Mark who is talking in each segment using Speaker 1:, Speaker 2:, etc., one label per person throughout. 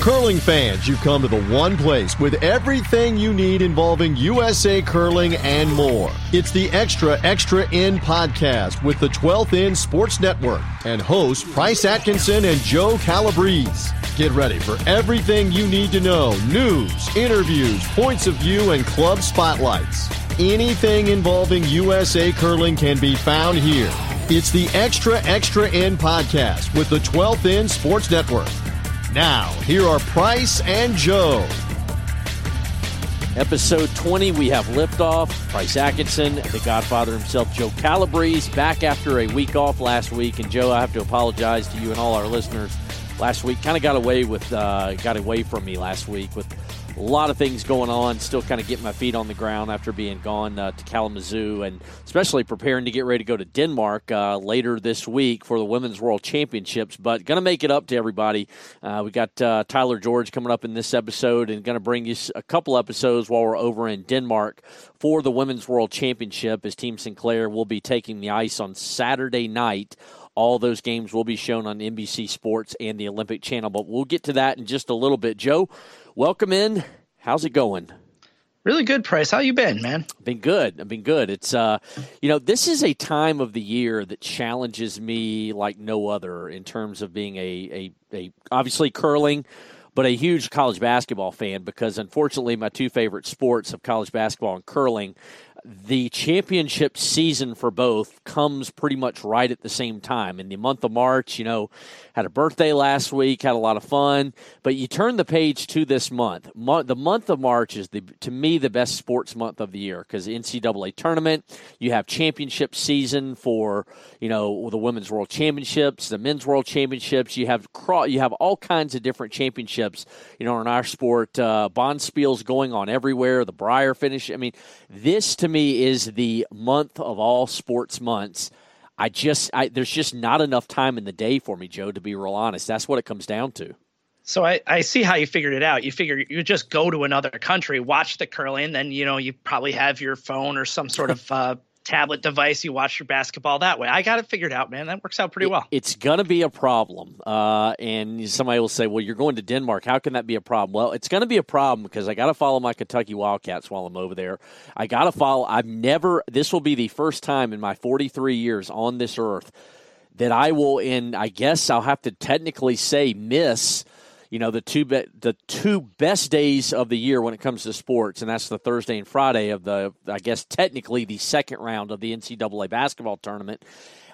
Speaker 1: Curling fans, you've come to the one place with everything you need involving USA curling and more. It's the Extra Extra End podcast with the 12th End Sports Network and hosts Price Atkinson and Joe Calabrese. Get ready for everything you need to know news, interviews, points of view, and club spotlights. Anything involving USA curling can be found here. It's the Extra Extra End podcast with the 12th End Sports Network. Now, here are Price and Joe.
Speaker 2: Episode 20, we have liftoff. Price Atkinson, the godfather himself, Joe Calabrese, back after a week off last week. And Joe, I have to apologize to you and all our listeners. Last week, kind of got away with, uh, got away from me last week with a lot of things going on. Still kind of getting my feet on the ground after being gone uh, to Kalamazoo and especially preparing to get ready to go to Denmark uh, later this week for the Women's World Championships. But going to make it up to everybody. Uh, we got uh, Tyler George coming up in this episode and going to bring you a couple episodes while we're over in Denmark for the Women's World Championship as Team Sinclair will be taking the ice on Saturday night all those games will be shown on NBC Sports and the Olympic Channel, but we'll get to that in just a little bit. Joe, welcome in. How's it going?
Speaker 3: Really good, Price. How you been, man?
Speaker 2: Been good. I've been good. It's uh, you know, this is a time of the year that challenges me like no other in terms of being a a, a obviously curling, but a huge college basketball fan because unfortunately my two favorite sports of college basketball and curling the championship season for both comes pretty much right at the same time. In the month of March, you know, had a birthday last week, had a lot of fun, but you turn the page to this month. Mo- the month of March is the to me the best sports month of the year because NCAA tournament, you have championship season for you know the women's world championships, the men's world championships. You have cro- you have all kinds of different championships. You know, in our sport, uh, Bonspiel's going on everywhere. The Brier finish. I mean, this to me is the month of all sports months. I just I, there's just not enough time in the day for me, Joe. To be real honest, that's what it comes down to.
Speaker 3: So I, I see how you figured it out. You figure you just go to another country, watch the curling, then you know you probably have your phone or some sort of uh, tablet device, you watch your basketball that way. I got it figured out, man. That works out pretty well.
Speaker 2: It's going to be a problem. Uh, and somebody will say, well, you're going to Denmark. How can that be a problem? Well, it's going to be a problem because I got to follow my Kentucky Wildcats while I'm over there. I got to follow. I've never, this will be the first time in my 43 years on this earth that I will, in, I guess I'll have to technically say, miss you know the two be- the two best days of the year when it comes to sports, and that's the Thursday and Friday of the I guess technically the second round of the NCAA basketball tournament.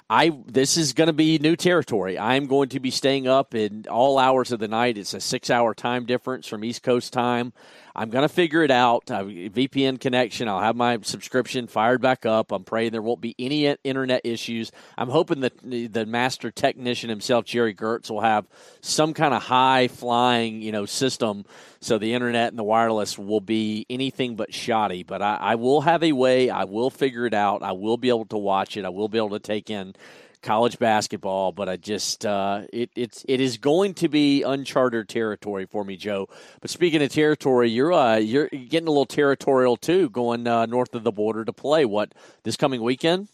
Speaker 2: I this is going to be new territory. I'm going to be staying up in all hours of the night. It's a six hour time difference from East Coast time. I'm going to figure it out. VPN connection. I'll have my subscription fired back up. I'm praying there won't be any internet issues. I'm hoping that the master technician himself, Jerry Gertz, will have some kind of high flying, you know, system so the internet and the wireless will be anything but shoddy. But I, I will have a way. I will figure it out. I will be able to watch it. I will be able to take in college basketball, but I just uh, it it's it is going to be uncharted territory for me, Joe. But speaking of territory, you're uh, you're getting a little territorial too, going uh, north of the border to play. What this coming weekend?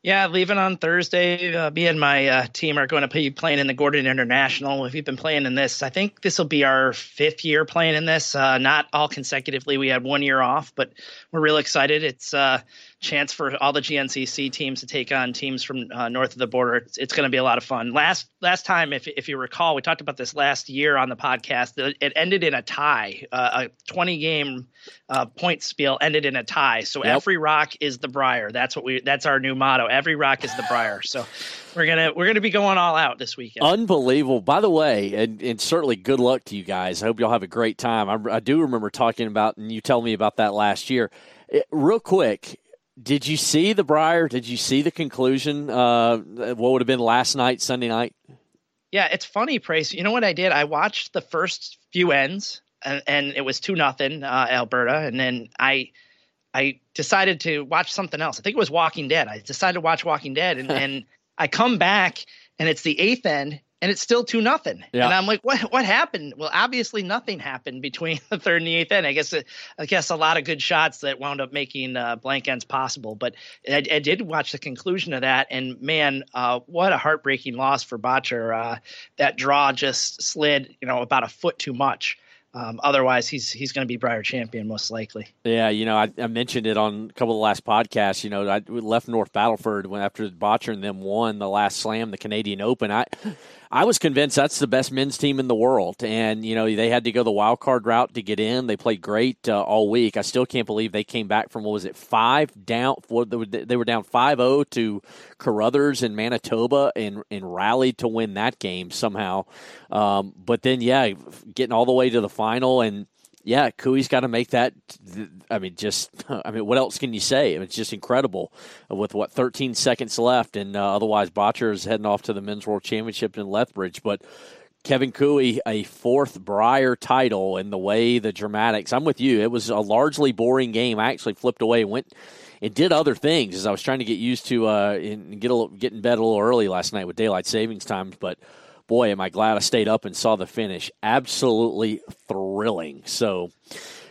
Speaker 3: Yeah, leaving on Thursday. Uh, me and my uh, team are going to be playing in the Gordon International. We've been playing in this. I think this will be our fifth year playing in this. Uh, not all consecutively. We had one year off, but we're real excited. It's uh, chance for all the GNCC teams to take on teams from uh, north of the border. It's, it's going to be a lot of fun. Last last time, if if you recall, we talked about this last year on the podcast. It ended in a tie. Uh, a 20 game uh, point spiel ended in a tie. So yep. every rock is the Brier. That's what we. That's our new motto. Every rock is the Brier. So we're gonna we're gonna be going all out this weekend.
Speaker 2: Unbelievable. By the way, and, and certainly good luck to you guys. I hope y'all have a great time. I, I do remember talking about and you tell me about that last year. It, real quick, did you see the Brier? Did you see the conclusion? Uh, what would have been last night, Sunday night?
Speaker 3: Yeah, it's funny, Price. You know what I did? I watched the first few ends, and, and it was two nothing uh, Alberta, and then I I decided to watch something else. I think it was Walking Dead. I decided to watch Walking Dead, and, and I come back, and it's the eighth end, and it's still two nothing. Yeah. And I'm like, what what happened? Well, obviously nothing happened between the third and the eighth end. I guess I guess a lot of good shots that wound up making uh, blank ends possible. But I, I, did watch the conclusion of that, and man, uh, what a heartbreaking loss for Bottcher. Uh, that draw just slid, you know, about a foot too much. Um, otherwise, he's he's going to be Brier champion most likely.
Speaker 2: Yeah, you know, I, I, mentioned it on a couple of the last podcasts. You know, I left North Battleford when after Bottcher and them won the last slam, the Canadian Open. I I was convinced that's the best men's team in the world, and you know they had to go the wild card route to get in. They played great uh, all week. I still can't believe they came back from what was it five down? They were down 5-0 to Carruthers in Manitoba and and rallied to win that game somehow. Um, but then yeah, getting all the way to the final and yeah, Koe's got to make that. I mean, just I mean, what else can you say? it's just incredible with what 13 seconds left, and uh, otherwise Bottcher is heading off to the men's world championship in Lethbridge. But Kevin Koe, a fourth Brier title, and the way the dramatics. I'm with you. It was a largely boring game. I actually flipped away went and did other things as I was trying to get used to uh, and get a little, get in bed a little early last night with daylight savings times, but boy, am I glad I stayed up and saw the finish. Absolutely thrilling. So,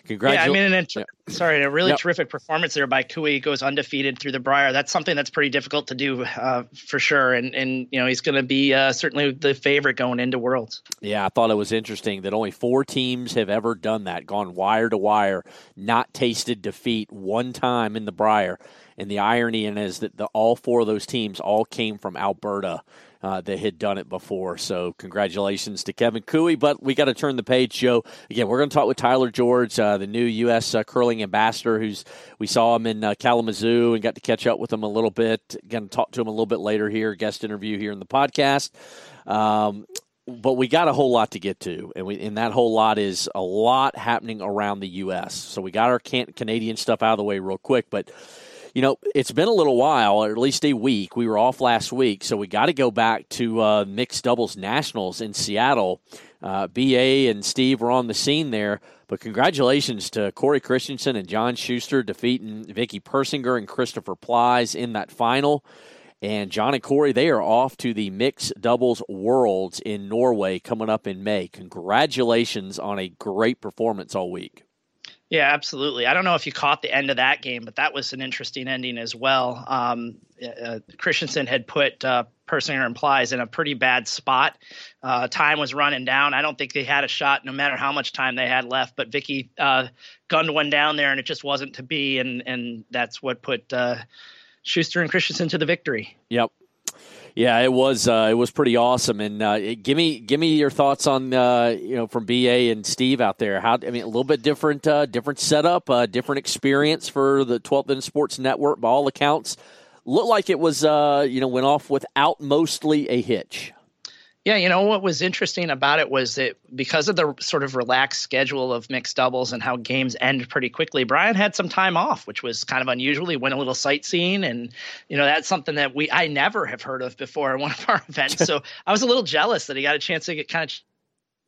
Speaker 2: congratulations.
Speaker 3: Yeah, I mean, an inter- yeah. sorry, a really yep. terrific performance there by Koe. Goes undefeated through the Brier. That's something that's pretty difficult to do uh, for sure. And and you know he's going to be uh, certainly the favorite going into Worlds.
Speaker 2: Yeah, I thought it was interesting that only four teams have ever done that, gone wire to wire, not tasted defeat one time in the Brier. And the irony in is that the, all four of those teams all came from Alberta uh, that had done it before. So congratulations to Kevin Koe. But we got to turn the page, Joe. Again, we're going to talk with Tyler George, uh, the new U.S. Uh, curling ambassador, who's we saw him in uh, Kalamazoo and got to catch up with him a little bit. Going to talk to him a little bit later here, guest interview here in the podcast. Um, but we got a whole lot to get to, and we and that whole lot is a lot happening around the U.S. So we got our can- Canadian stuff out of the way real quick, but you know, it's been a little while, or at least a week. We were off last week, so we got to go back to uh, mixed doubles nationals in Seattle. Uh, BA and Steve were on the scene there, but congratulations to Cory Christensen and John Shuster defeating Vicky Persinger and Christopher Plys in that final. And John and Cory, they are off to the mixed doubles worlds in Norway coming up in May. Congratulations on a great performance all week.
Speaker 3: Yeah, absolutely. I don't know if you caught the end of that game, but that was an interesting ending as well. Um, uh, Christensen had put uh, Persinger and Plys in a pretty bad spot. Uh, time was running down. I don't think they had a shot, no matter how much time they had left. But Vicky uh, gunned one down there, and it just wasn't to be, and and that's what put uh, Shuster and Christensen to the victory.
Speaker 2: Yep. Yeah, it was uh, it was pretty awesome. And uh, give me give me your thoughts on uh, you know from BA and Steve out there. How I mean, a little bit different uh, different setup, uh, different experience for the 12th End Sports Network. By all accounts, looked like it was uh, you know went off without mostly a hitch.
Speaker 3: Yeah, you know what was interesting about it was that because of the sort of relaxed schedule of mixed doubles and how games end pretty quickly, Brian had some time off, which was kind of unusual. He went a little sightseeing, and you know that's something that we I never have heard of before in one of our events. so I was a little jealous that he got a chance to get kind of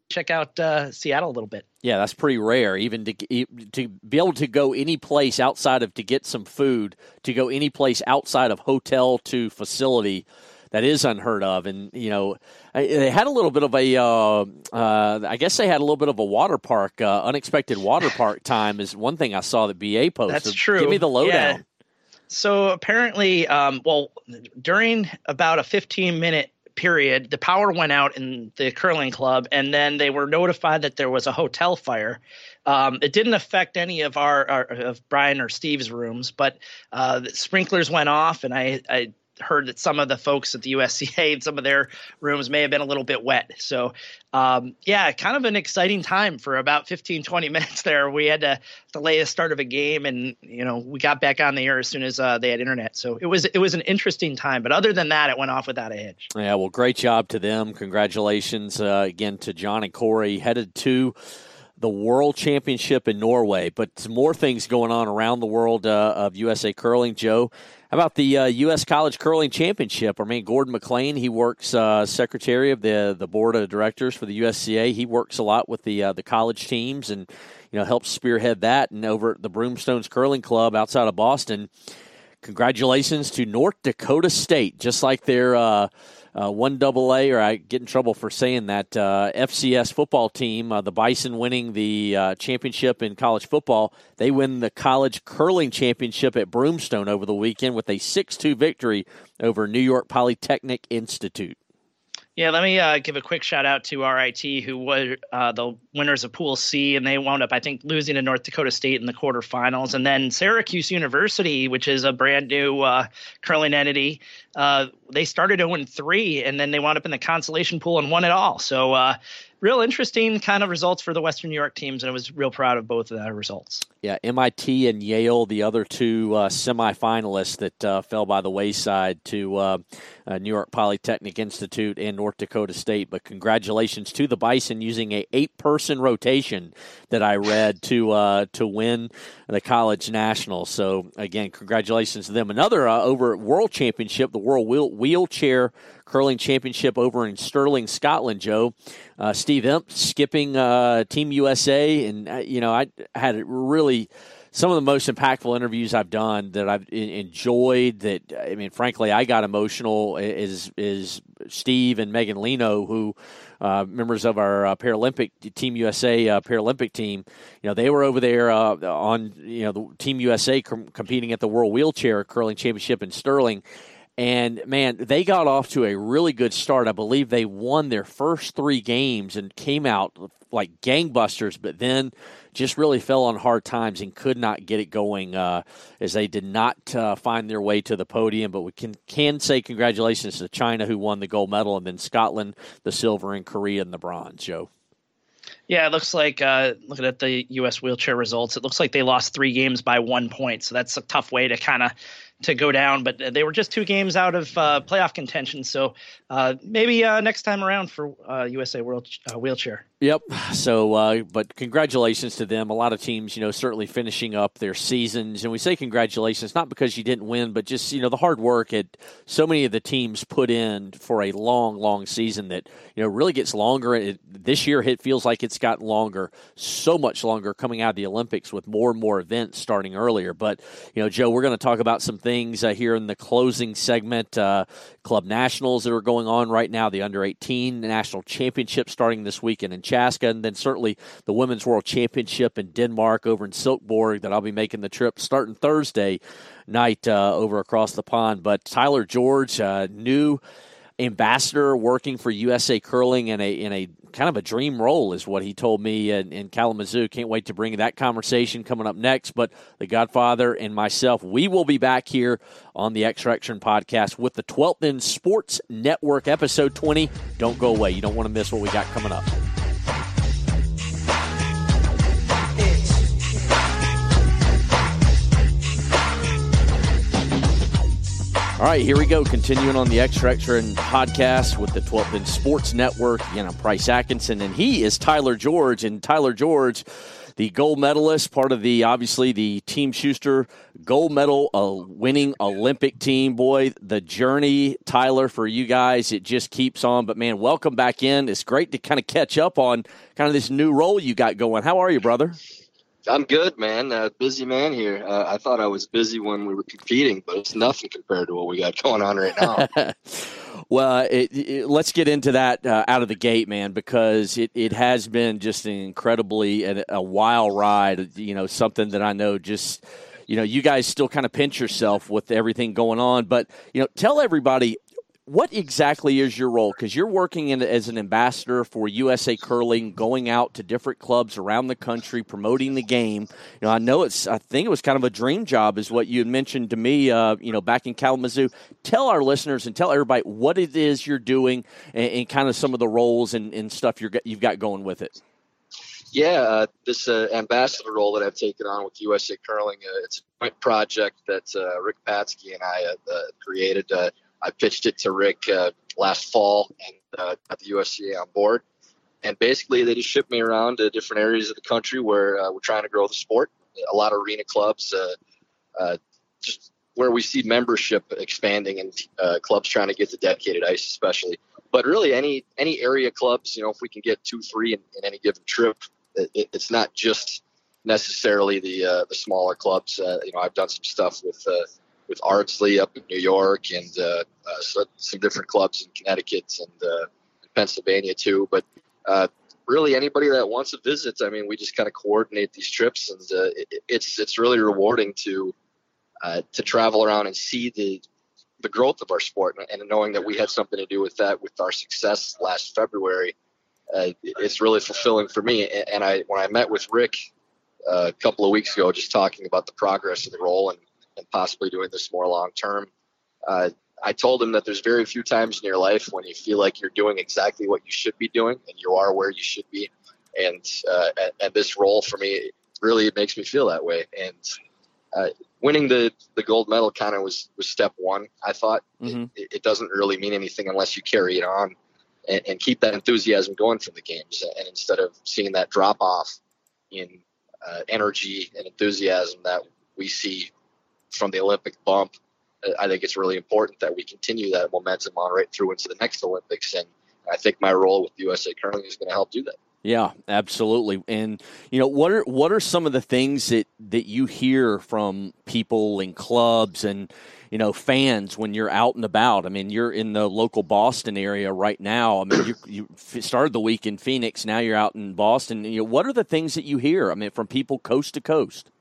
Speaker 3: check out uh, Seattle a little bit.
Speaker 2: Yeah, that's pretty rare. Even to to be able to go any place outside of to get some food, to go any place outside of hotel to facility that is unheard of. And you know, they had a little bit of a, uh, uh, I guess they had a little bit of a water park, uh, unexpected water park time is one thing I saw that BA posted.
Speaker 3: That's true.
Speaker 2: Give me the lowdown. Yeah.
Speaker 3: So apparently, um, well, during about a 15 minute period, the power went out in the curling club, and then they were notified that there was a hotel fire. Um, it didn't affect any of our, our, of Brian or Steve's rooms, but uh, the sprinklers went off, and I, I heard that some of the folks at the USCA, and some of their rooms may have been a little bit wet. So, um, yeah, kind of an exciting time for about 15, 20 minutes there. We had to delay the start of a game, and you know we got back on the air as soon as uh, they had internet. So it was it was an interesting time. But other than that, it went off without a hitch.
Speaker 2: Yeah, well, great job to them. Congratulations uh, again to John and Cory, Headed to the World Championship in Norway, but more things going on around the world uh, of USA curling. Joe, how about the uh, U.S. College Curling Championship? I mean, Gordon McLean, he works uh, secretary of the the board of directors for the USCA. He works a lot with the uh, the college teams and you know helps spearhead that. And over at the Broomstones Curling Club outside of Boston, congratulations to North Dakota State, just like their uh, uh, one double A, or I get in trouble for saying that uh, FCS football team, the Bison winning the championship in college football. They win the college curling championship at Broomstone over the weekend with a 6 2 victory over New York Polytechnic Institute.
Speaker 3: Yeah, let me uh, give a quick shout out to RIT, who were uh, the winners of Pool C, and they wound up, I think, losing to North Dakota State in the quarterfinals. And then Syracuse University, which is a brand new uh, curling entity, uh, they started 0 3, and then they wound up in the consolation pool and won it all. So, uh, real interesting kind of results for the Western New York teams, and I was real proud of both of the results.
Speaker 2: Yeah, MIT and Yale, the other two uh, semifinalists that uh, fell by the wayside to uh, uh, New York Polytechnic Institute and North Dakota State. But congratulations to the Bison using a eight-person rotation that I read to uh, to win the college national. So again, congratulations to them. Another uh, over World Championship, the World Wheel- Wheelchair Curling Championship over in Stirling, Scotland. Joe, Steve Emt skipping Team USA, and you know I had really some of the most impactful interviews I've done that I've enjoyed. That I mean, frankly, I got emotional. Is is Steve and Megan Lino, who uh, members of our uh, Paralympic Team USA uh, Paralympic team. You know, they were over there uh, on you know the Team USA com- competing at the World Wheelchair Curling Championship in Stirling. And man, they got off to a really good start. I believe they won their first three games and came out like gangbusters, but then just really fell on hard times and could not get it going uh, as they did not uh, find their way to the podium. But we can can say congratulations to China who won the gold medal, and then Scotland the silver, and Korea and the bronze. Joe.
Speaker 3: Yeah, it looks like uh, looking at the U.S. wheelchair results, it looks like they lost three games by one point. So that's a tough way to kind of to go down, but they were just two games out of uh, playoff contention. So uh, maybe uh, next time around for USA World Wheelchair.
Speaker 2: Yep. So, uh, but congratulations to them. A lot of teams, you know, certainly finishing up their seasons, and we say congratulations not because you didn't win, but just you know the hard work that so many of the teams put in for a long, long season that you know really gets longer. It, this year, it feels like it's gotten longer, so much longer coming out of the Olympics with more and more events starting earlier. But you know, Joe, we're going to talk about some things uh, here in the closing segment. Uh, club nationals that are going on right now, the under 18 national championship starting this weekend in Chaska, and then certainly the women's world championship in Denmark over in Silkeborg that I'll be making the trip starting Thursday night uh, over across the pond. But Tyler George, uh, new ambassador working for USA Curling in a in a kind of a dream role, is what he told me in, in Kalamazoo. Can't wait to bring that conversation coming up next. But the Godfather and myself, we will be back here on the Extraction podcast with the 12th End Sports Network, episode 20. Don't go away. You don't want to miss what we got coming up. All right, here we go. Continuing on the Extra Extra End podcast with the 12th End Sports Network. Again, I'm Price Atkinson, and he is Tyler George. And Tyler George, the gold medalist, part of the obviously the Team Shuster gold medal uh, winning Olympic team. Boy, the journey, Tyler, for you guys, it just keeps on. But man, welcome back in. It's great to kind of catch up on kind of this new role you got going. How are you, brother?
Speaker 4: I'm good, man. Uh, busy man here. Uh, I thought I was busy when we were competing, but it's nothing compared to what we got going on right now.
Speaker 2: well, it, it, let's get into that uh, out of the gate, man, because it, it has been just an incredibly a, a wild ride. You know, something that I know just you know you guys still kind of pinch yourself with everything going on, but you know, tell everybody what exactly is your role? Because you're working in, as an ambassador for USA Curling, going out to different clubs around the country, promoting the game. You know, I know it's. I think it was kind of a dream job, is what you had mentioned to me. Uh, you know, back in Kalamazoo. Tell our listeners and tell everybody what it is you're doing, and, and kind of some of the roles and, and stuff you're you've got going with it.
Speaker 4: Yeah, uh, this uh, ambassador role that I've taken on with USA Curling, uh, it's a project that uh, Rick Patzke and I uh, created. I pitched it to Rick uh, last fall and uh, got the USCA on board. and basically they just ship me around to different areas of the country where uh, we're trying to grow the sport. A lot of arena clubs, uh, uh, just where we see membership expanding and uh, clubs trying to get to dedicated ice, especially. But really, any any area clubs, you know, if we can get two, three in, in any given trip, it, it's not just necessarily the uh, the smaller clubs. You know, I've done some stuff with with Ardsley up in New York and so, some different clubs in Connecticut and Pennsylvania too. But uh, really anybody that wants to visit, I mean, we just kind of coordinate these trips, and uh, it, it's it's really rewarding to uh, to travel around and see the the growth of our sport, and knowing that we had something to do with that with our success last February. Uh, it's really fulfilling for me. And I when I met with Rick uh, a couple of weeks ago, just talking about the progress of the role and, and possibly doing this more long term. Uh, I told him that there's very few times in your life when you feel like you're doing exactly what you should be doing and you are where you should be. And uh, and, this role for me really makes me feel that way. And uh, winning the, the gold medal kind of was, was step one. I thought mm-hmm. it, it, doesn't really mean anything unless you carry it on and, and, keep that enthusiasm going from the games. And instead of seeing that drop off in uh, energy and enthusiasm that we see from the Olympic bump, uh, I think it's really important that we continue that momentum on right through into the next Olympics. And I think my role with USA Curling is going to help do that.
Speaker 2: Yeah, absolutely. And you know, what are what are some of the things that that you hear from people in clubs and you know fans when you're out and about? I mean, you're in the local Boston area right now. I mean, you, you started the week in Phoenix. Now you're out in Boston. You know, what are the things that you hear? I mean, from people coast to coast.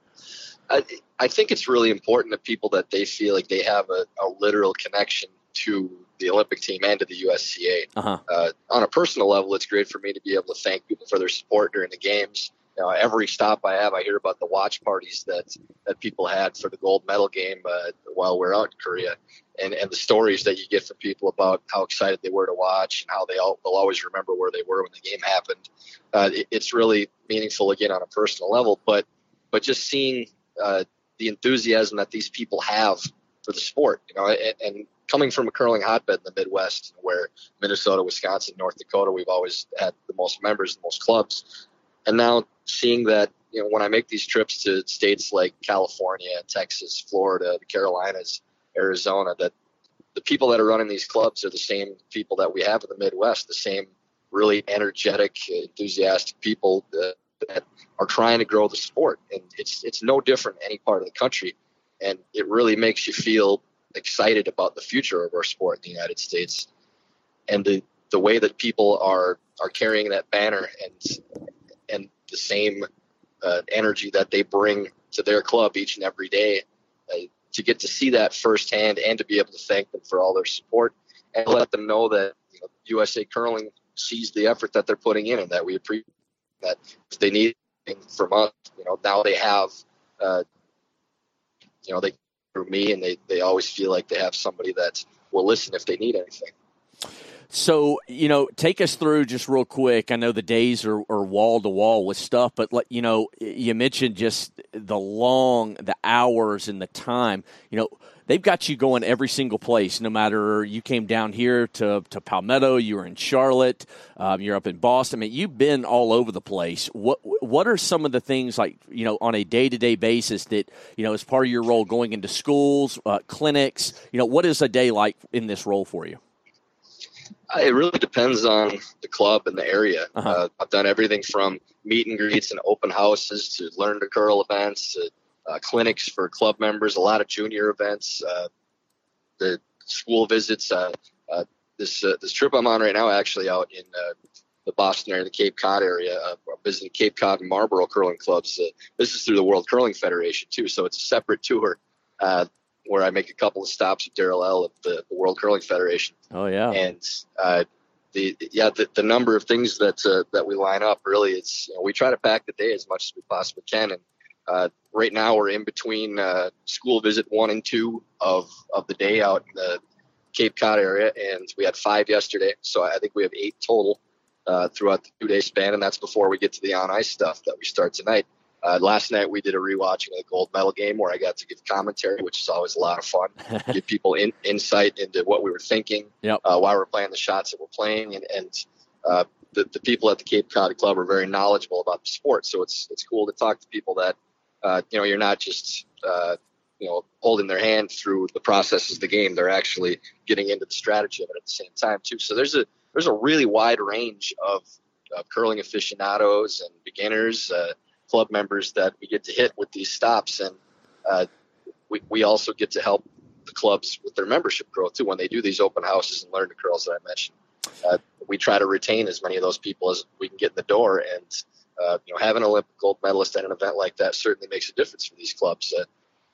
Speaker 4: I, I think it's really important to people that they feel like they have a, a literal connection to the Olympic team and to the USCA. Uh-huh. Uh, on a personal level, it's great for me to be able to thank people for their support during the games. You know, every stop I have, I hear about the watch parties that that people had for the gold medal game uh, while we're out in Korea, and and the stories that you get from people about how excited they were to watch and how they all they'll always remember where they were when the game happened. Uh, it, it's really meaningful again on a personal level, but but just seeing uh, the enthusiasm that these people have for the sport, you know, and, and coming from a curling hotbed in the Midwest, where Minnesota, Wisconsin, North Dakota, we've always had the most members, the most clubs, and now seeing that, you know, when I make these trips to states like California, Texas, Florida, the Carolinas, Arizona, that the people that are running these clubs are the same people that we have in the Midwest, the same really energetic, enthusiastic people that, that are trying to grow the sport, and it's it's no different in any part of the country, and it really makes you feel excited about the future of our sport in the United States, and the the way that people are are carrying that banner and and the same uh, energy that they bring to their club each and every day. Uh, to get to see that firsthand and to be able to thank them for all their support and let them know that you know, USA Curling sees the effort that they're putting in and that we appreciate that they need from us, you know, now they have, uh, you know, they through me, and they they always feel like they have somebody that will listen if they need anything.
Speaker 2: So, you know, take us through just real quick. I know the days are, wall to wall with stuff, but let, you know, you mentioned just the long, the hours and the time. You know, they've got you going every single place. No matter you came down here to to Palmetto, you were in Charlotte, um, you're up in Boston. I mean, you've been all over the place. What what are some of the things like you know on a day to day basis that you know as part of your role going into schools, uh, clinics? You know, what is a day like in this role for you?
Speaker 4: Uh, it really depends on the club and the area. Uh-huh. Uh, I've done everything from meet and greets and open houses to learn to curl events to uh, clinics for club members, a lot of junior events, uh, the school visits. Uh, uh this uh, this trip I'm on right now, actually out in uh, the Boston area, the Cape Cod area, uh, visiting Cape Cod and Marlboro curling clubs. this is through the World Curling Federation too, so it's a separate tour where I make a couple of stops with Darrell L at the, the, World Curling Federation.
Speaker 2: Oh yeah,
Speaker 4: and the yeah the, the number of things that that we line up really it's you know, we try to pack the day as much as we possibly can and uh, right now, we're in between uh, school visit one and two of, of the day out in the Cape Cod area, and we had five yesterday. So I think we have eight total uh, throughout the two day span, and that's before we get to the on ice stuff that we start tonight. Uh, last night we did a rewatching of the gold medal game where I got to give commentary, which is always a lot of fun. give people in, insight into what we were thinking,
Speaker 2: yep.
Speaker 4: uh, why we're playing the shots that we're playing, and, and uh, the, the people at the Cape Cod Club are very knowledgeable about the sport. So it's it's cool to talk to people that uh, you know you're not just uh, you know holding their hand through the processes of the game. They're actually getting into the strategy of it at the same time too. So there's a there's a really wide range of, of curling aficionados and beginners, uh, club members that we get to hit with these stops, and uh, we we also get to help the clubs with their membership growth too when they do these open houses and learn the curls that I mentioned. Uh, we try to retain as many of those people as we can get in the door, and uh, you know, having an Olympic gold medalist at an event like that certainly makes a difference for these clubs. Uh,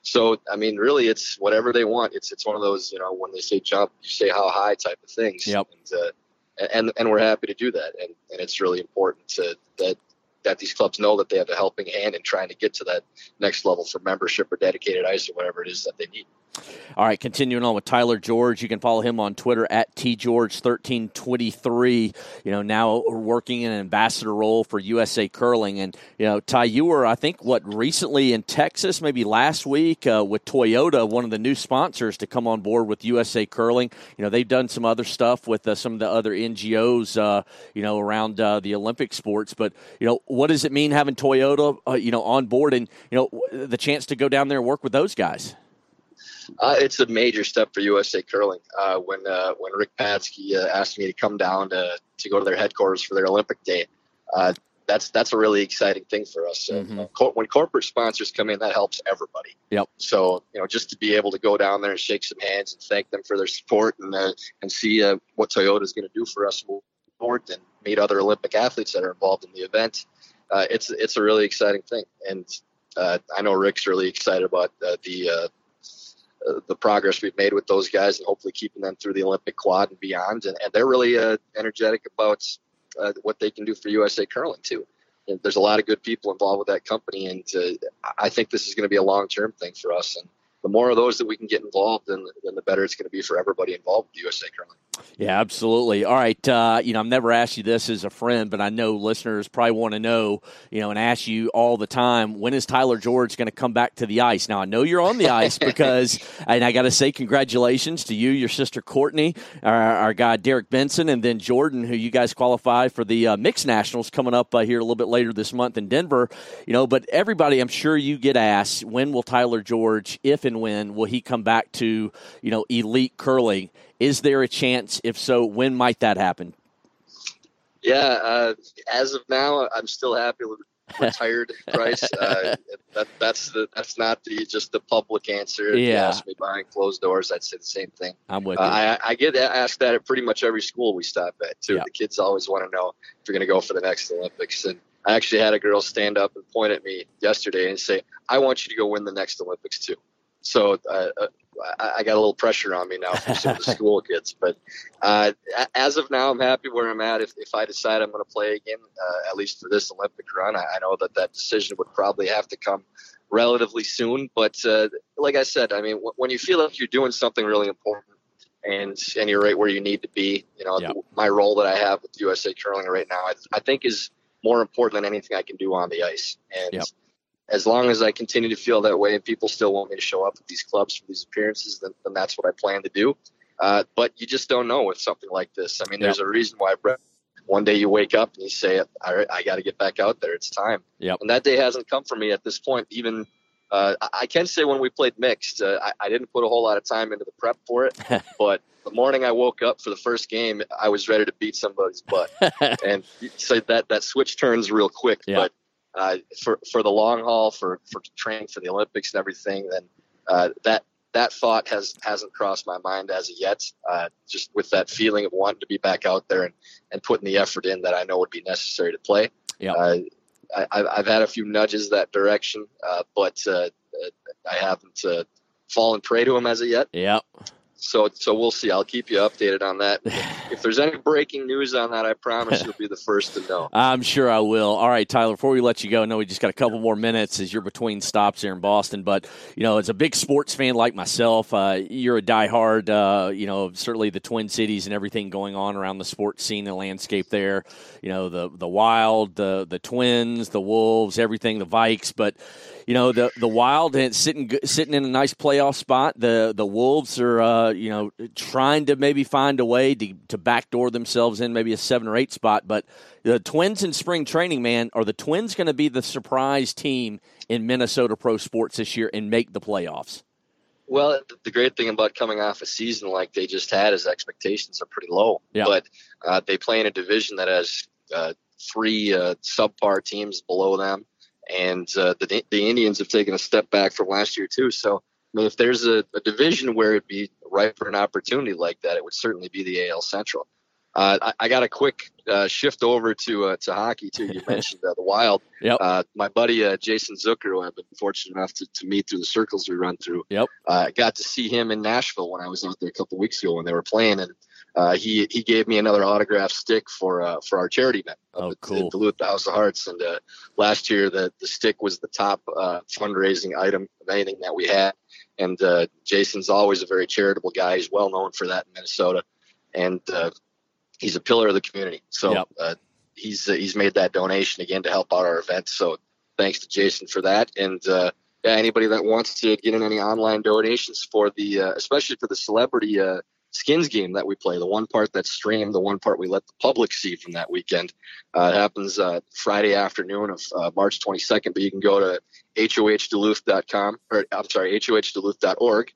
Speaker 4: so, I mean, really, it's whatever they want. It's it's one of those, you know, when they say jump, you say how high type of things.
Speaker 2: Yep.
Speaker 4: And, uh, and and we're happy to do that, and and it's really important to that that these clubs know that they have a helping hand in trying to get to that next level for membership or dedicated ice or whatever it is that they need.
Speaker 2: All right, continuing on with Tyler George, you can follow him on Twitter at tgeorge1323. You know, now working in an ambassador role for USA Curling, and you know, Ty, you were I think what recently in Texas, maybe last week uh, with Toyota, one of the new sponsors to come on board with USA Curling. You know, they've done some other stuff with uh, some of the other NGOs, uh, you know, around uh, the Olympic sports. But you know, what does it mean having Toyota, uh, you know, on board, and you know, the chance to go down there and work with those guys?
Speaker 4: Uh, it's a major step for USA Curling. Uh, when uh, when Rick Patzke uh, asked me to come down to, to go to their headquarters for their Olympic Day, uh, that's that's a really exciting thing for us. Mm-hmm. Co- when corporate sponsors come in, that helps everybody.
Speaker 2: Yep.
Speaker 4: So you know, just to be able to go down there and shake some hands and thank them for their support and uh, and see what Toyota is going to do for us forward and meet other Olympic athletes that are involved in the event. it's it's a really exciting thing, and I know Rick's really excited about the the progress we've made with those guys and hopefully keeping them through the Olympic quad and beyond. And, and they're really uh, energetic about uh, what they can do for USA curling too. And there's a lot of good people involved with that company, and uh, I think this is going to be a long term thing for us. And the more of those that we can get involved, then, then the better it's going to be for everybody involved with USA curling.
Speaker 2: Yeah, absolutely. All right. Uh, you know, I've never asked you this as a friend, but I know listeners probably want to know, you know, and ask you all the time when is Tyler George going to come back to the ice? Now, I know you're on the ice because, and I got to say, congratulations to you, your sister Courtney, our, our, guy Derek Benson, and then Jordan, who you guys qualify for the uh, mixed nationals coming up uh, here a little bit later this month in Denver. You know, but everybody, I'm sure you get asked, when will Tyler George, if and when, will he come back to, you know, elite curling? Is there a chance? If so, when might that happen?
Speaker 4: Yeah, uh, as of now, I'm still happy with retired Price. Uh, that, that's the that's not the just the public answer. If yeah. you ask me behind closed doors, I'd say the same thing.
Speaker 2: I'm with
Speaker 4: uh, I, I, get asked that at pretty much every school we stop at too. Yeah. The kids always want to know if you're going to go for the next Olympics. And I actually had a girl stand up and point at me yesterday and say, "I want you to go win the next Olympics too." So uh, uh I, got a little pressure on me now from some of the school kids. But uh, as of now, I'm happy where I'm at. If, if I decide I'm going to play again, uh, at least for this Olympic run, I, I, know that that decision would probably have to come relatively soon. But uh, like I said, I mean, w- when you feel like you're doing something really important and and you're right where you need to be, you know, yep. my role that I have with USA Curling right now, I, I think is more important than anything I can do on the ice. And yep as long as I continue to feel that way and people still want me to show up at these clubs for these appearances, then, then that's what I plan to do. Uh, but you just don't know with something like this. I mean, there's a reason why Brett, one day you wake up and you say, I, I got to get back out there. It's time.
Speaker 2: Yep.
Speaker 4: And that day hasn't come for me at this point. Even uh, I can say when we played mixed, uh, I, I, didn't put a whole lot of time into the prep for it. but the morning I woke up for the first game, I was ready to beat somebody's butt. and so that, that switch turns real quick. Yep. But uh, for for the long haul, for for training for the Olympics and everything, then uh, that that thought has hasn't crossed my mind as of yet. Uh, just with that feeling of wanting to be back out there and, and putting the effort in that I know would be necessary to play.
Speaker 2: Yeah.
Speaker 4: Uh, I, have had a few nudges that direction, uh, but uh, I haven't fallen prey to them as of yet.
Speaker 2: Yeah
Speaker 4: so so we'll see. I'll keep you updated on that. if there's any breaking news on that, I promise you'll be the first to know.
Speaker 2: I'm sure I will. All right, Tyler. Before we let you go, I know we just got a couple more minutes as you're between stops here in Boston. But you know, as a big sports fan like myself, uh, you're a diehard. Uh, you know, certainly the Twin Cities and everything going on around the sports scene and landscape there. You know, the the Wild, the the Twins, the Wolves, everything, the Vikes, but you know the the Wild and sitting sitting in a nice playoff spot. The the Wolves are uh, uh, you know, trying to maybe find a way to, to backdoor themselves in maybe a seven or eight spot. But the Twins in spring training, man, are the Twins going to be the surprise team in Minnesota pro sports this year and make the playoffs?
Speaker 4: Well, the great thing about coming off a season like they just had is expectations are pretty low.
Speaker 2: Yeah.
Speaker 4: But uh, they play in a division that has uh, three uh, subpar teams below them, and uh, the the Indians have taken a step back from last year too. So, I mean, if there's a, a division where it'd be ripe for an opportunity like that, it would certainly be the AL Central. Uh, I, I, got a quick uh, shift over to uh, to hockey too. You mentioned uh, the Wild.
Speaker 2: Yep.
Speaker 4: Uh, my buddy uh, Jason Zucker, who I've been fortunate enough to, to meet through the circles we run through.
Speaker 2: Yep.
Speaker 4: I got to see him in Nashville when I was out there a couple weeks ago when they were playing, and he he gave me another autograph stick for for our charity event.
Speaker 2: Oh,
Speaker 4: at,
Speaker 2: cool.
Speaker 4: At Duluth the House of Hearts, and last year the the stick was the top fundraising item of anything that we had. And Jason's always a very charitable guy. He's well known for that in Minnesota and uh, he's a pillar of the community. So
Speaker 2: yep.
Speaker 4: uh, he's uh, he's made that donation again to help out our event. So thanks to Jason for that. And uh, yeah, anybody that wants to get in any online donations for the, uh, especially for the celebrity uh, skins game that we play, the one part that's streamed, the one part we let the public see from that weekend, uh, it happens Friday afternoon of March 22nd. But you can go to hohduluth.com or I'm sorry, hohduluth.org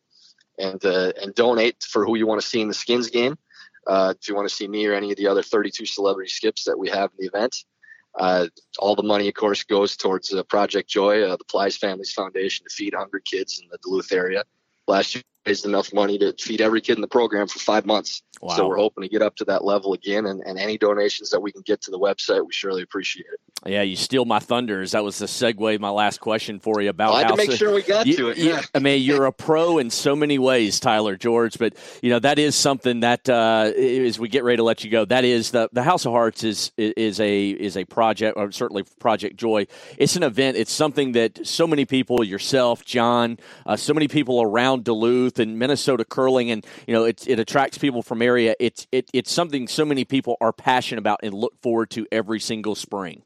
Speaker 4: and and donate for who you want to see in the skins game. Uh, if you want to see me or any of the other 32 celebrity skips that we have in the event, uh, all the money, of course, goes towards uh, Project Joy, uh, the Plys Families Foundation, to feed 100 kids in the Duluth area. Last year, raised enough money to feed every kid in the program for five months.
Speaker 2: Wow.
Speaker 4: So we're hoping to get up to that level again, and, and any donations that we can get to the website, we surely appreciate it.
Speaker 2: Yeah, you steal my thunders. That was the segue. My last question for you about
Speaker 4: I had
Speaker 2: how
Speaker 4: to make
Speaker 2: so,
Speaker 4: sure we got
Speaker 2: you,
Speaker 4: to it.
Speaker 2: You,
Speaker 4: yeah.
Speaker 2: I mean, you're a pro in so many ways, Tyler George. But you know that is something that uh, as we get ready to let you go, that is the the House of Hearts is is a is a project, or certainly Project Joy. It's an event. It's something that so many people, yourself, John, uh, so many people around Duluth and Minnesota curling, and you know it it attracts people from area. It's it, it's something so many people are passionate about and look forward to every single spring.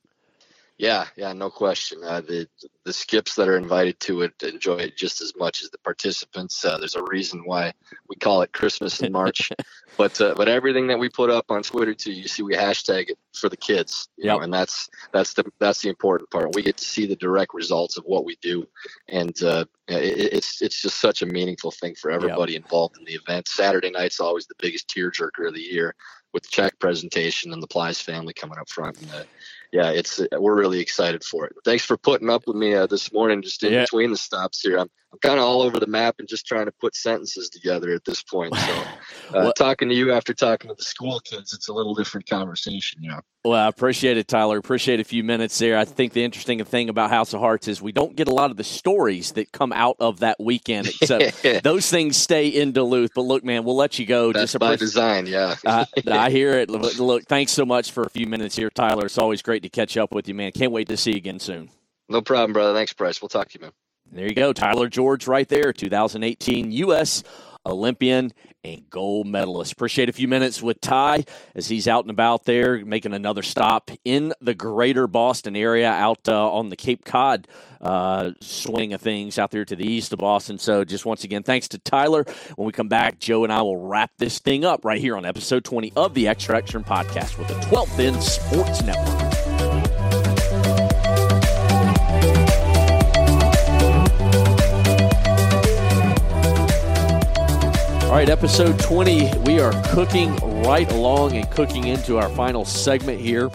Speaker 4: Yeah, yeah, no question. Uh, the the skips that are invited to it enjoy it just as much as the participants. Uh, there's a reason why we call it Christmas in March, but uh, but everything that we put up on Twitter too, you see we hashtag it for the kids, you
Speaker 2: Yep.
Speaker 4: know, and that's that's the that's the important part. We get to see the direct results of what we do, and uh, it, it's it's just such a meaningful thing for everybody involved in the event. Saturday night's always the biggest tearjerker of the year with the check presentation and the Plys family coming up front. And, uh, yeah, it's we're really excited for it. Thanks for putting up with me uh, this morning, just in
Speaker 2: Yeah.
Speaker 4: between the stops here. I'm I'm kind of all over the map and just trying to put sentences together at this point. So, uh,
Speaker 2: Well-
Speaker 4: talking to you after talking to the school kids, it's a little different conversation. You know.
Speaker 2: Well, I appreciate it, Tyler. Appreciate a few minutes there. I think the interesting thing about House of Hearts is we don't get a lot of the stories that come out of that weekend, except those things stay in Duluth. But look, man, we'll let you go.
Speaker 4: That's
Speaker 2: Just
Speaker 4: by design. Yeah.
Speaker 2: I, I hear it. Look, look, thanks so much for a few minutes here, Tyler. It's always great to catch up with you, man. Can't wait to see you again soon.
Speaker 4: no problem, brother. Thanks, Bryce. We'll talk to you, man.
Speaker 2: There you go, Tyler George, right there, 2018 U.S. Olympian and gold medalist. Appreciate a few minutes with Ty as he's out and about there, making another stop in the greater Boston area, out uh, on the Cape Cod uh, swing of things out there to the east of Boston. So, just once again, thanks to Tyler. When we come back, Joe and I will wrap this thing up right here on episode 20 of the Extra Extra podcast with the 12th End Sports Network. All right, episode 20. We are cooking right along and cooking into our final segment here.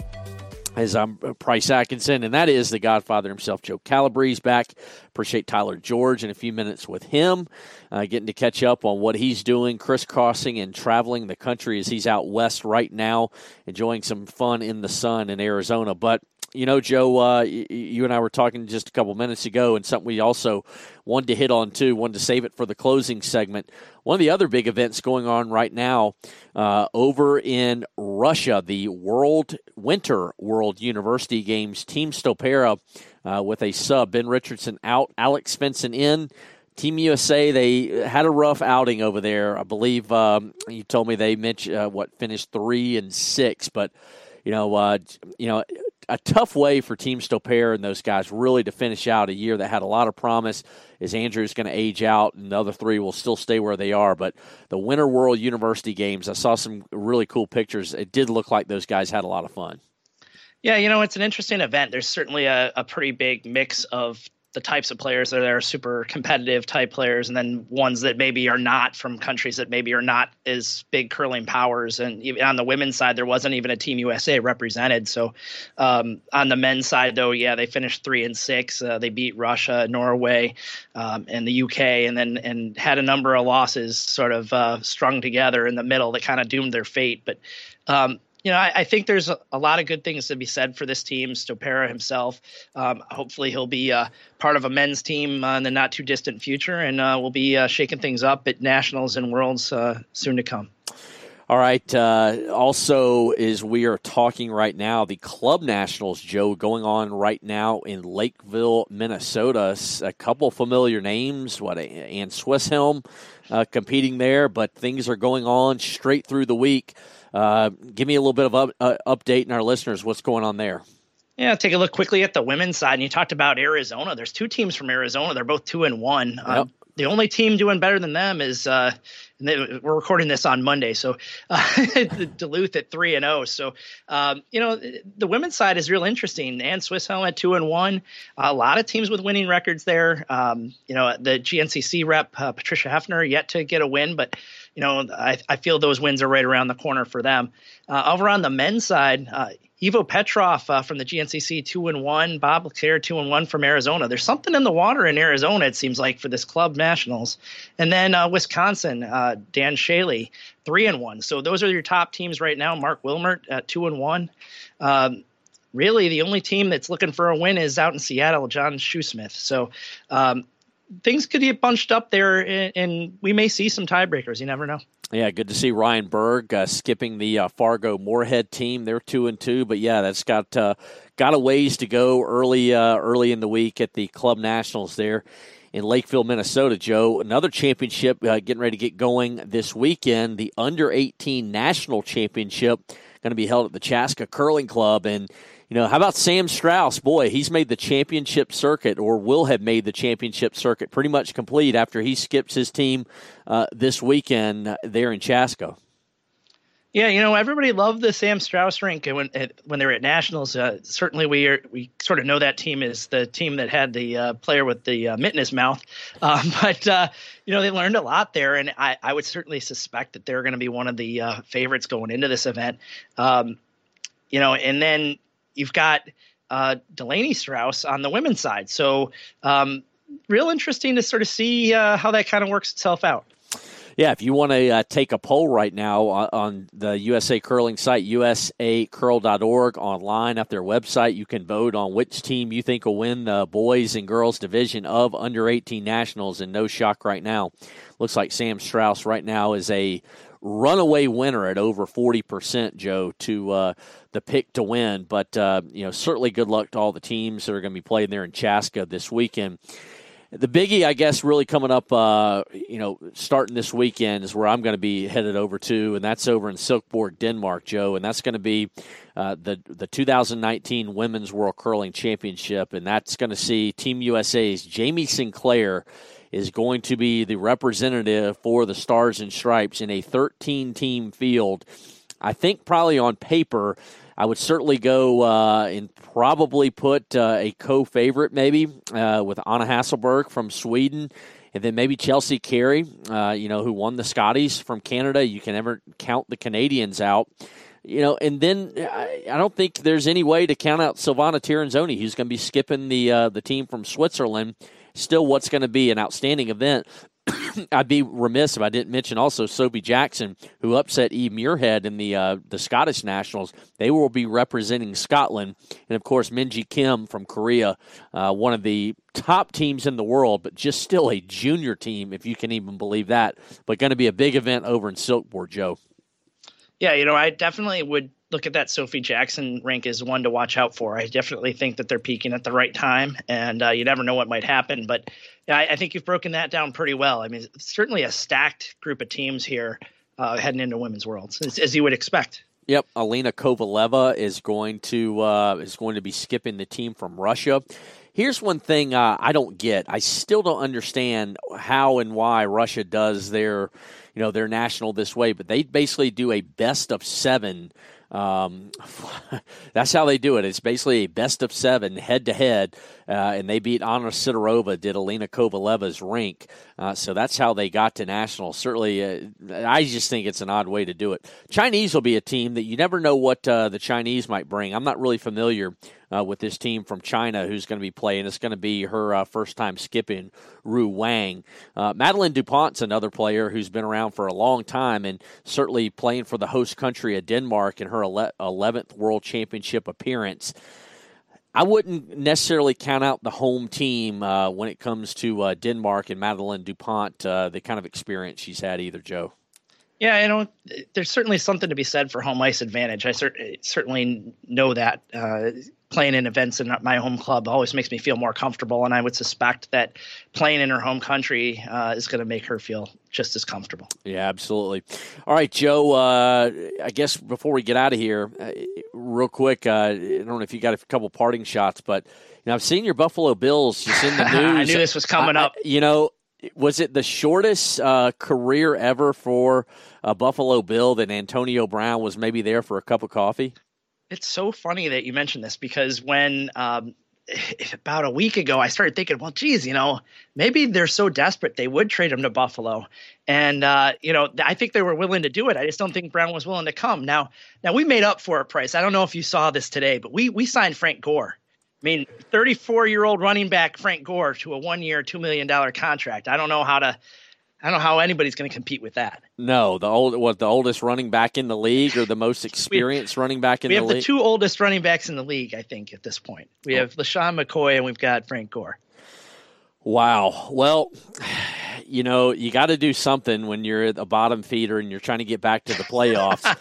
Speaker 2: As I'm Price Atkinson, and that is the Godfather himself, Joe Calabrese, back. Appreciate Tyler George in a few minutes with him, uh, getting to catch up on what he's doing, crisscrossing and traveling the country as he's out west right now, enjoying some fun in the sun in Arizona. But you know, Joe, uh, you and I were talking just a couple minutes ago, and something we also wanted to hit on too, wanted to save it for the closing segment. One of the other big events going on right now uh, over in Russia, the World Winter World University Games, Team Stopera uh, with a sub, Ben Richardson out, Alex Svensson in. Team USA, they had a rough outing over there. I believe um, you told me they mentioned uh, what finished three and six, but you know, uh, you know, a tough way for Team Stopera and those guys really to finish out a year that had a lot of promise. As Andrew's going to age out, and the other three will still stay where they are. But the Winter World University Games, I saw some really cool pictures. It did look like those guys had a lot of fun.
Speaker 3: Yeah, you know, it's an interesting event. There's certainly a, a pretty big mix of the types of players that are super competitive type players, and then ones that maybe are not from countries that maybe are not as big curling powers. And even on the women's side, there wasn't even a Team USA represented. So um, on the men's side, though, yeah, they finished three and six. Uh, they beat Russia, Norway, um, and the UK, and then and had a number of losses sort of uh, strung together in the middle that kind of doomed their fate. But um, you know, I, I, think there's a, a, lot of good things to be said for this team. Stopera himself, um, hopefully, he'll be uh, part of a men's team uh, in the not too distant future, and uh, we'll be uh, shaking things up at nationals and worlds uh, soon to come.
Speaker 2: All right. Uh, also, as we are talking right now, the club nationals, Joe, going on right now in Lakeville, Minnesota. A couple familiar names. What Ann Swisshelm competing there, but things are going on straight through the week. Uh, give me a little bit of up, uh, update and our listeners what's going on there.
Speaker 3: Yeah, take a look quickly at the women's side. And you talked about Arizona. There's two teams from Arizona. They're both two and one. Yep. Um, the only team doing better than them is uh, they, we're recording this on Monday, so uh, Duluth at three and zero. Oh. So um, you know the women's side is real interesting. Ann Swisshelm at two and one. A lot of teams with winning records there. Um, you know the GNCC rep uh, Patricia Hefner yet to get a win, but you know, I, I feel those wins are right around the corner for them. Uh, over on the men's side, uh, Ivo Petrov uh, from the GNCC two and one, Bob Leclerc two and one from Arizona. There's something in the water in Arizona, it seems like, for this club nationals. And then uh, Wisconsin, uh, Dan Shaley three and one. So those are your top teams right now. Mark Wilmert at two and one. Um, really, the only team that's looking for a win is out in Seattle, John Shoesmith. So um, things could get bunched up there, and, and, we may see some tiebreakers. You never know.
Speaker 2: Yeah, good to see Ryan Berg uh, skipping the uh, Fargo Moorhead team. They're two and two, but yeah, that's got uh, got a ways to go early uh, early in the week at the club nationals there in Lakeville, Minnesota. Joe, another championship uh, getting ready to get going this weekend. The under eighteen national championship going to be held at the Chaska Curling Club, and you know, how about Sam Strauss? Boy, he's made the championship circuit or will have made the championship circuit pretty much complete after he skips his team uh, this weekend there in Chaska.
Speaker 3: Yeah, you know, everybody loved the Sam Strauss rink when when they were at nationals. Uh, certainly, we are, we sort of know that team is the team that had the uh, player with the uh, mitt in his mouth. Um, but uh, you know, they learned a lot there, and I, I would certainly suspect that they're going to be one of the uh, favorites going into this event. Um, you know, and then you've got uh, Delaney Strauss on the women's side. So, um, real interesting to sort of see uh, how that kind of works itself out.
Speaker 2: Yeah, if you want to uh, take a poll right now on, on, the USA Curling site, usacurl.org, online at their website, you can vote on which team you think will win the boys and girls division of under 18 nationals. And no shock right now. Looks like Sam Strauss right now is a runaway winner at over 40%, Joe, to uh, the pick to win. But, uh, you know, certainly good luck to all the teams that are going to be playing there in Chaska this weekend. The biggie, I guess, really coming up, uh, you know, starting this weekend is where I'm going to be headed over to, and that's over in Silkeborg, Denmark, Joe, and that's going to be uh, the the 2019 Women's World Curling Championship, and that's going to see Team USA's Jamie Sinclair is going to be the representative for the Stars and Stripes in a 13 team field. I think probably on paper, I would certainly go uh, and probably put uh, a co favorite maybe uh, with Anna Hasselborg from Sweden. And then maybe Chelsea Carey, uh, you know, who won the Scotties from Canada. You can never count the Canadians out you know, and then I, I, don't think there's any way to count out Silvana Tirinzoni, who's going to be skipping the uh, the team from Switzerland still what's going to be an outstanding event. I'd be remiss if I didn't mention also Sophie Jackson, who upset Eve Muirhead in the uh, the Scottish Nationals. They will be representing Scotland, and of course Minji Kim from Korea, uh, one of the top teams in the world, but just still a junior team, if you can even believe that. But going to be a big event over in Silkeborg, Joe.
Speaker 3: Yeah, you know, I definitely would look at that Sophie Jackson rank as one to watch out for. I definitely think that they're peaking at the right time, and uh, you never know what might happen. But I, I, think you've broken that down pretty well. I mean, certainly a stacked group of teams here uh, heading into women's worlds, as, as you would expect.
Speaker 2: Yep, Alina Kovaleva is going to uh, is going to be skipping the team from Russia. Here's one thing uh, I don't get. I still don't understand how and why Russia does their, you know, their national this way. But they basically do a best of seven um, that's how they do it. It's basically a best of seven head to head, and they beat Anna Sidorova, did Alina Kovaleva's rink. Uh, so that's how they got to nationals. Certainly, uh, I just think it's an odd way to do it. Chinese will be a team that you never know what uh, the Chinese might bring. I'm not really familiar uh, with this team from China who's going to be playing. It's going to be her uh, first time skipping, Ru Wang. Uh, Madeleine Dupont's another player who's been around for a long time and certainly playing for the host country of Denmark in her 11th World Championship appearance. I wouldn't necessarily count out the home team uh, when it comes to uh, Denmark and Madeleine Dupont, uh, the kind of experience she's had either, Joe.
Speaker 3: Yeah, you know, there's certainly something to be said for home ice advantage. I certainly know that uh, playing in events in my home club always makes me feel more comfortable, and I would suspect that playing in her home country uh, is going to make her feel just as comfortable.
Speaker 2: Yeah, absolutely. All right, Joe. Uh, I guess before we get out of here, uh, real quick, uh, I don't know if you got a couple parting shots, but you know, I've seen your Buffalo Bills just in the news. I
Speaker 3: knew this was coming
Speaker 2: I,
Speaker 3: up.
Speaker 2: You know, was it the shortest uh, career ever for a Buffalo Bill that Antonio Brown was maybe there for a cup of coffee?
Speaker 3: It's so funny that you mentioned this because when um, about a week ago, I started thinking, well, geez, you know, maybe they're so desperate they would trade him to Buffalo, and uh, you know, I think they were willing to do it. I just don't think Brown was willing to come. Now, now we made up for a price. I don't know if you saw this today, but we we signed Frank Gore. I mean, 34 year old running back Frank Gore to a one year, $2 million contract. I don't know how to. I don't know how anybody's going to compete with that.
Speaker 2: No, the old what the oldest running back in the league or the most experienced we, running back in
Speaker 3: the
Speaker 2: league.
Speaker 3: We have the two oldest running backs in the league, I think, at this point. We oh. have LeSean McCoy and we've got Frank Gore.
Speaker 2: Wow. Well, you know, you got to do something when you're a bottom feeder and you're trying to get back to the playoffs.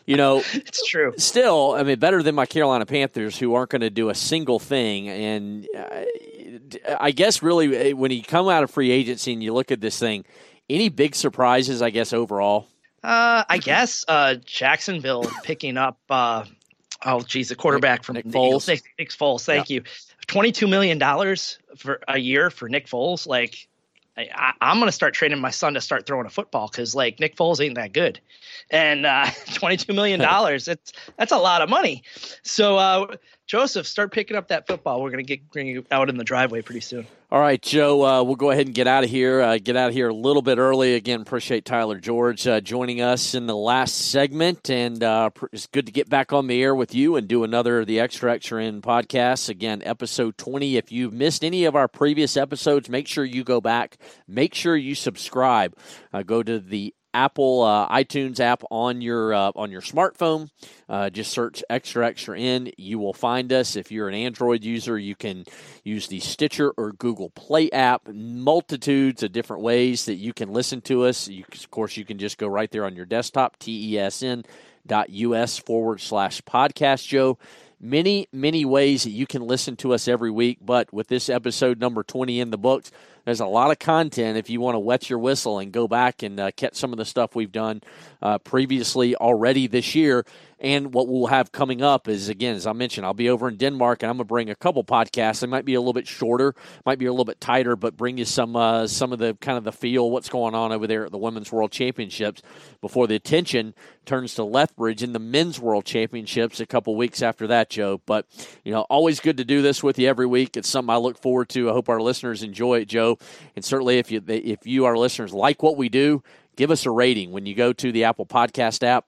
Speaker 2: you know,
Speaker 3: it's true.
Speaker 2: Still, I mean, better than my Carolina Panthers, who aren't going to do a single thing. And uh, I guess really, eh, when you come out of free agency and you look at this thing, any big surprises? I guess overall.
Speaker 3: Uh, I guess uh, Jacksonville picking up. Uh, oh, geez, the quarterback from
Speaker 2: Nick Foles.
Speaker 3: Nick, Nick Foles. Thank yeah. you. Twenty-two million dollars for a year for Nick Foles. Like, I, am going to start training my son to start throwing a football because like Nick Foles ain't that good, and uh, 22 million dollars it's that's a lot of money. So uh, Joseph, start picking up that football. We're going to get bring you out in the driveway pretty soon.
Speaker 2: All right, Joe. Uh, we'll go ahead and get out of here. Uh, get out of here a little bit early. Again, appreciate Tyler George uh, joining us in the last segment, and uh, it's good to get back on the air with you and do another of the Extra Extra End podcast. Again, episode twenty. If you've missed any of our previous episodes, make sure you go back. Make sure you subscribe. Uh, go to the Apple uh, iTunes app on your uh, on your smartphone. Uh, just search Extra Extra End. You will find us. If you're an Android user, you can use the Stitcher or Google Play app. Multitudes of different ways that you can listen to us. You, of course, you can just go right there on your desktop. TESN dot us forward slash podcast. Joe many, many ways that you can listen to us every week. But with this episode number 20 in the books, there's a lot of content if you want to wet your whistle and go back and uh, catch some of the stuff we've done uh, previously already this year. And what we'll have coming up is, again, as I mentioned, I'll be over in Denmark and I'm going to bring a couple podcasts. They might be a little bit shorter, might be a little bit tighter, but bring you some uh, some of the kind of the feel, what's going on over there at the Women's World Championships before the attention turns to Lethbridge in the Men's World Championships a couple weeks after that, Joe. But, you know, always good to do this with you every week. It's something I look forward to. I hope our listeners enjoy it, Joe. And certainly if you, if you, our listeners, like what we do, give us a rating when you go to the Apple Podcast app.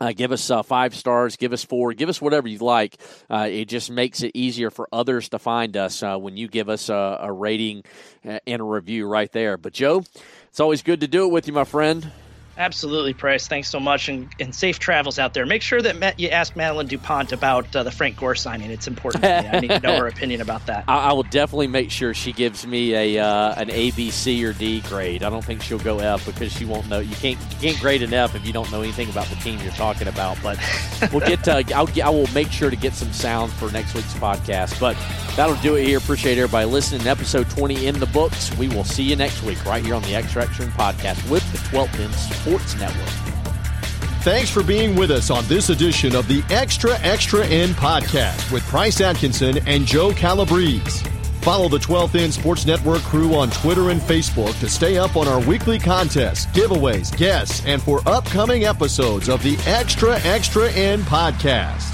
Speaker 2: Uh, give us uh, five stars, give us four, give us whatever you like. Uh, it just makes it easier for others to find us uh, when you give us a, a rating uh, and a review right there. But, Joe, it's always good to do it with you, my friend.
Speaker 3: Absolutely, Price. Thanks so much, and, and safe travels out there. Make sure that Matt, you ask Madeleine Dupont about uh, the Frank Gore signing. It's important. I need to know her opinion about that.
Speaker 2: I, I, will definitely make sure she gives me a uh, an A, B, C, or D grade. I don't think she'll go F because she won't know. You can't you can't grade an F if you don't know anything about the team you're talking about. But we'll get. To, I'll I will make sure to get some sound for next week's podcast. But that'll do it here. Appreciate everybody listening. Episode 20 in the books. We will see you next week right here on the Extra Extra podcast with the 12th Sports Network.
Speaker 1: Thanks for being with us on this edition of the Extra Extra End podcast with Price Atkinson and Joe Calabrese. Follow the 12th End Sports Network crew on Twitter and Facebook to stay up on our weekly contests, giveaways, guests, and for upcoming episodes of the Extra Extra End podcast.